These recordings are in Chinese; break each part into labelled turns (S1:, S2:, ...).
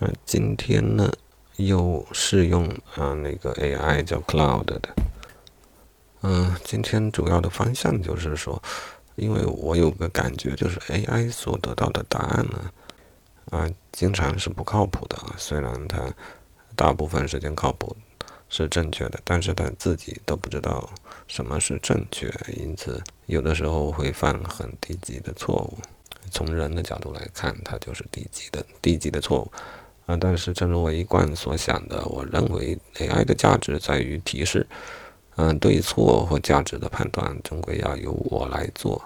S1: 嗯，今天呢又试用啊那个 AI 叫 Cloud 的。嗯，今天主要的方向就是说，因为我有个感觉，就是 AI 所得到的答案呢，啊，经常是不靠谱的。虽然它大部分时间靠谱是正确的，但是他自己都不知道什么是正确，因此有的时候会犯很低级的错误。从人的角度来看，它就是低级的低级的错误。啊，但是正如我一贯所想的，我认为 AI 的价值在于提示，嗯，对错或价值的判断终归要由我来做。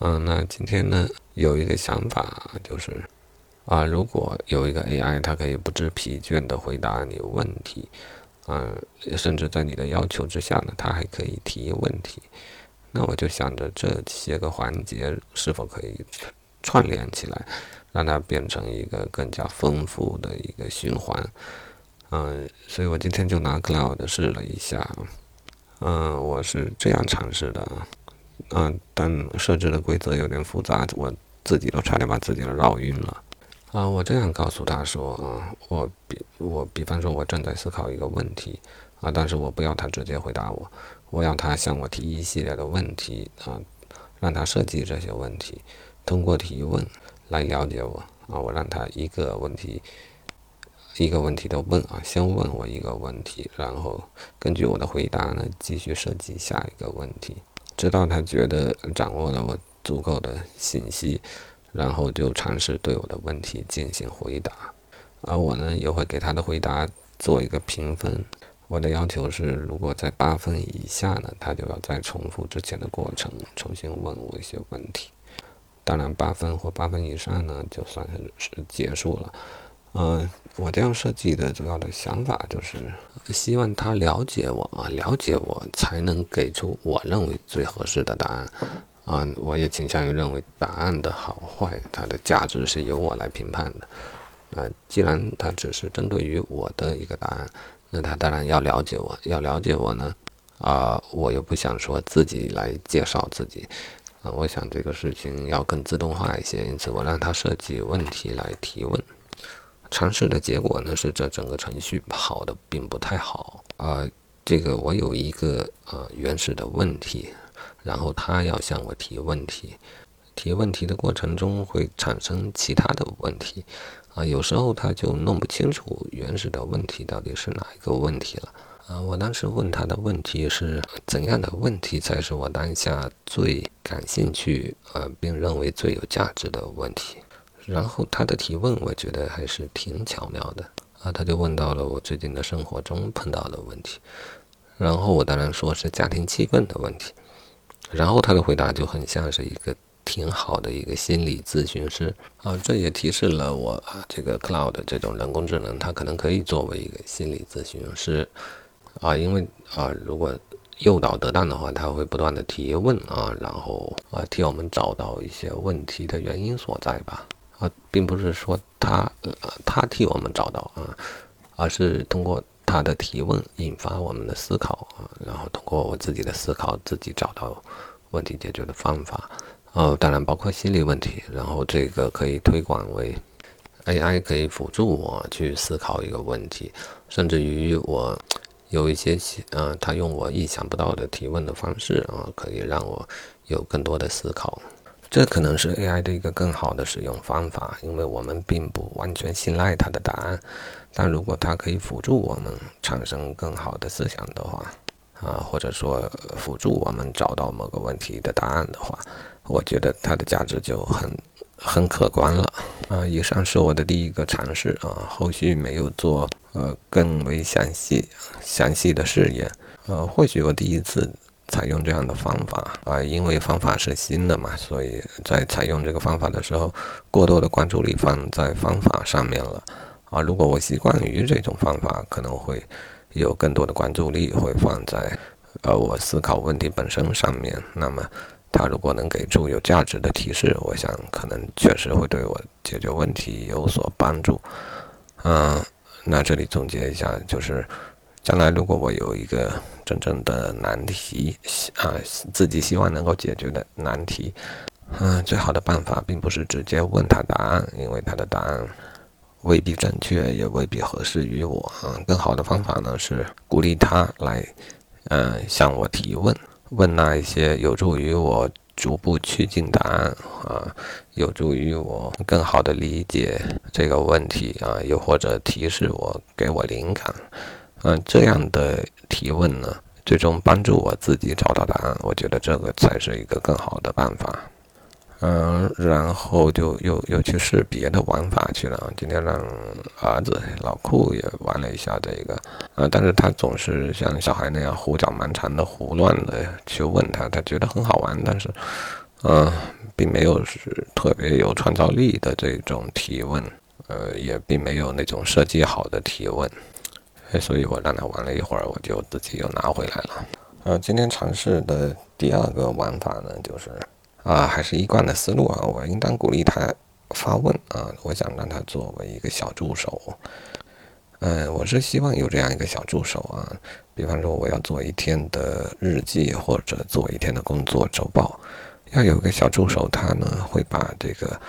S1: 嗯，那今天呢，有一个想法就是，啊，如果有一个 AI，它可以不知疲倦地回答你问题，嗯，甚至在你的要求之下呢，它还可以提问题，那我就想着这些个环节是否可以串联起来。让它变成一个更加丰富的一个循环，嗯，所以我今天就拿 Cloud 试了一下，嗯，我是这样尝试的，嗯，但设置的规则有点复杂，我自己都差点把自己绕晕了，啊，我这样告诉他说，啊，我比我比方说我正在思考一个问题，啊，但是我不要他直接回答我，我要他向我提一系列的问题，啊，让他设计这些问题，通过提问。来了解我啊！我让他一个问题一个问题的问啊，先问我一个问题，然后根据我的回答呢，继续设计下一个问题，直到他觉得掌握了我足够的信息，然后就尝试对我的问题进行回答。而我呢，也会给他的回答做一个评分。我的要求是，如果在八分以下呢，他就要再重复之前的过程，重新问我一些问题。当然，八分或八分以上呢，就算是结束了。嗯，我这样设计的主要的想法就是，希望他了解我啊，了解我才能给出我认为最合适的答案。啊，我也倾向于认为答案的好坏，它的价值是由我来评判的。啊，既然他只是针对于我的一个答案，那他当然要了解我，要了解我呢，啊，我又不想说自己来介绍自己。我想这个事情要更自动化一些，因此我让他设计问题来提问。尝试的结果呢是，这整个程序跑的并不太好。啊，这个我有一个呃原始的问题，然后他要向我提问题，提问题的过程中会产生其他的问题。啊，有时候他就弄不清楚原始的问题到底是哪一个问题了。啊，我当时问他的问题是怎样的问题才是我当下最感兴趣，呃，并认为最有价值的问题。然后他的提问，我觉得还是挺巧妙的。啊，他就问到了我最近的生活中碰到的问题，然后我当然说是家庭气氛的问题。然后他的回答就很像是一个挺好的一个心理咨询师。啊，这也提示了我啊，这个 Cloud 这种人工智能，它可能可以作为一个心理咨询师。啊，因为啊，如果诱导得当的话，他会不断的提问啊，然后啊，替我们找到一些问题的原因所在吧。啊，并不是说他呃他替我们找到啊，而是通过他的提问引发我们的思考啊，然后通过我自己的思考，自己找到问题解决的方法。哦，当然包括心理问题，然后这个可以推广为 AI 可以辅助我去思考一个问题，甚至于我。有一些，呃，他用我意想不到的提问的方式啊，可以让我有更多的思考。这可能是 AI 的一个更好的使用方法，因为我们并不完全信赖它的答案。但如果它可以辅助我们产生更好的思想的话，啊，或者说辅助我们找到某个问题的答案的话，我觉得它的价值就很。很可观了啊！以上是我的第一个尝试啊，后续没有做呃更为详细详细的试验。呃，或许我第一次采用这样的方法啊，因为方法是新的嘛，所以在采用这个方法的时候，过多的关注力放在方法上面了啊。如果我习惯于这种方法，可能会有更多的关注力会放在呃我思考问题本身上面，那么。他如果能给出有价值的提示，我想可能确实会对我解决问题有所帮助。嗯，那这里总结一下，就是将来如果我有一个真正的难题啊，自己希望能够解决的难题，嗯，最好的办法并不是直接问他答案，因为他的答案未必正确，也未必合适于我啊。更好的方法呢是鼓励他来，嗯，向我提问，问那一些有助于我逐步趋近答案啊，有助于我更好的理解这个问题啊，又或者提示我，给我灵感，嗯，这样的提问呢，最终帮助我自己找到答案。我觉得这个才是一个更好的办法。嗯，然后就又又去试别的玩法去了。今天让儿子老库也玩了一下这个，呃，但是他总是像小孩那样胡搅蛮缠的、胡乱的去问他，他觉得很好玩，但是，嗯，并没有是特别有创造力的这种提问，呃，也并没有那种设计好的提问，所以我让他玩了一会儿，我就自己又拿回来了。呃，今天尝试的第二个玩法呢，就是。啊，还是一贯的思路啊！我应当鼓励他发问啊！我想让他作为一个小助手，嗯，我是希望有这样一个小助手啊。比方说，我要做一天的日记或者做一天的工作周报，要有个小助手，他呢会把这个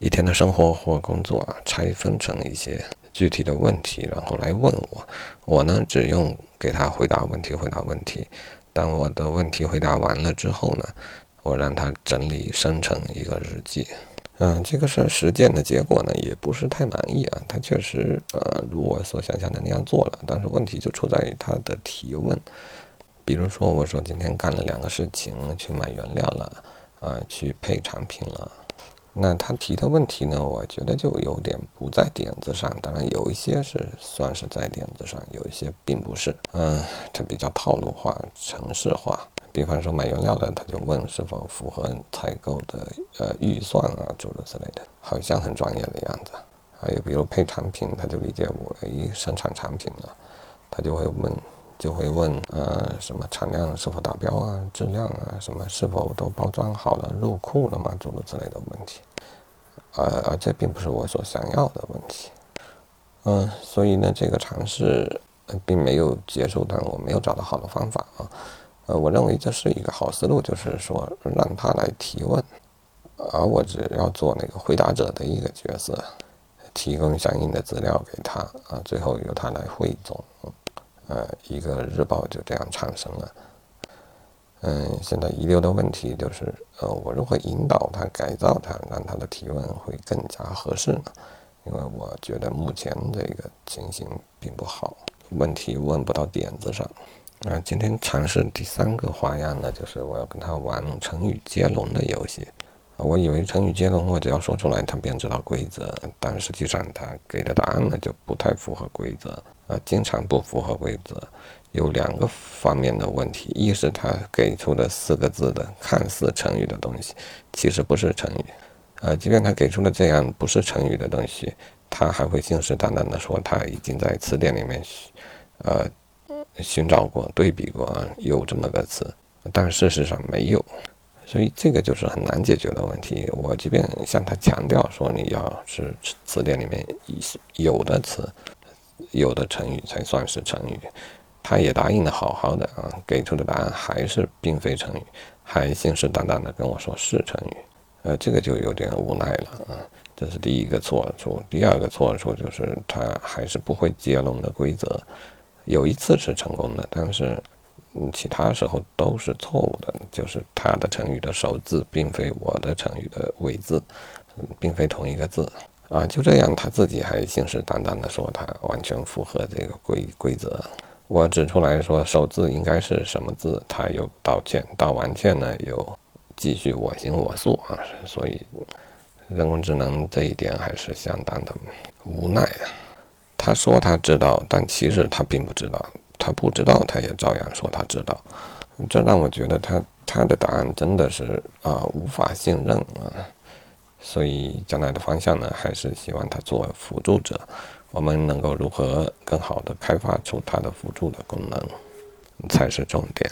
S1: 一天的生活或工作啊拆分成一些具体的问题，然后来问我。我呢只用给他回答问题，回答问题。当我的问题回答完了之后呢？我让他整理生成一个日记，嗯，这个事实践的结果呢，也不是太满意啊。他确实，呃，如我所想象的那样做了，但是问题就出在于他的提问。比如说，我说今天干了两个事情，去买原料了，啊，去配产品了。那他提的问题呢，我觉得就有点不在点子上。当然，有一些是算是在点子上，有一些并不是。嗯，他比较套路化、程式化。比方说买原料的，他就问是否符合采购的呃预算啊，诸如此类的，好像很专业的样子。还有比如配产品，他就理解为生产产品了，他就会问，就会问呃什么产量是否达标啊，质量啊什么是否都包装好了入库了吗，诸如此类的问题。呃，而这并不是我所想要的问题。嗯，所以呢，这个尝试并没有结束，但我没有找到好的方法啊。呃，我认为这是一个好思路，就是说让他来提问，而我只要做那个回答者的一个角色，提供相应的资料给他啊，最后由他来汇总，呃，一个日报就这样产生了。嗯，现在遗留的问题就是，呃，我如何引导他、改造他，让他的提问会更加合适呢？因为我觉得目前这个情形并不好，问题问不到点子上。啊，今天尝试第三个花样呢，就是我要跟他玩成语接龙的游戏。啊我以为成语接龙，我只要说出来，他便知道规则，但实际上他给的答案呢就不太符合规则，啊，经常不符合规则。有两个方面的问题，一是他给出的四个字的看似成语的东西，其实不是成语。呃，即便他给出了这样不是成语的东西，他还会信誓旦旦的说他已经在词典里面，呃。寻找过、对比过，有这么个词，但事实上没有，所以这个就是很难解决的问题。我即便向他强调说，你要是词典里面有的词、有的成语才算是成语，他也答应的好好的啊，给出的答案还是并非成语，还信誓旦旦的跟我说是成语，呃，这个就有点无奈了啊。这是第一个错处，第二个错处就是他还是不会接龙的规则。有一次是成功的，但是，嗯，其他时候都是错误的。就是他的成语的首字并非我的成语的尾字，并非同一个字啊。就这样，他自己还信誓旦旦的说他完全符合这个规规则。我指出来说首字应该是什么字，他又道歉，道完歉呢又继续我行我素啊。所以，人工智能这一点还是相当的无奈啊。他说他知道，但其实他并不知道。他不知道，他也照样说他知道。这让我觉得他他的答案真的是啊无法信任啊。所以将来的方向呢，还是希望他做辅助者。我们能够如何更好的开发出他的辅助的功能，才是重点。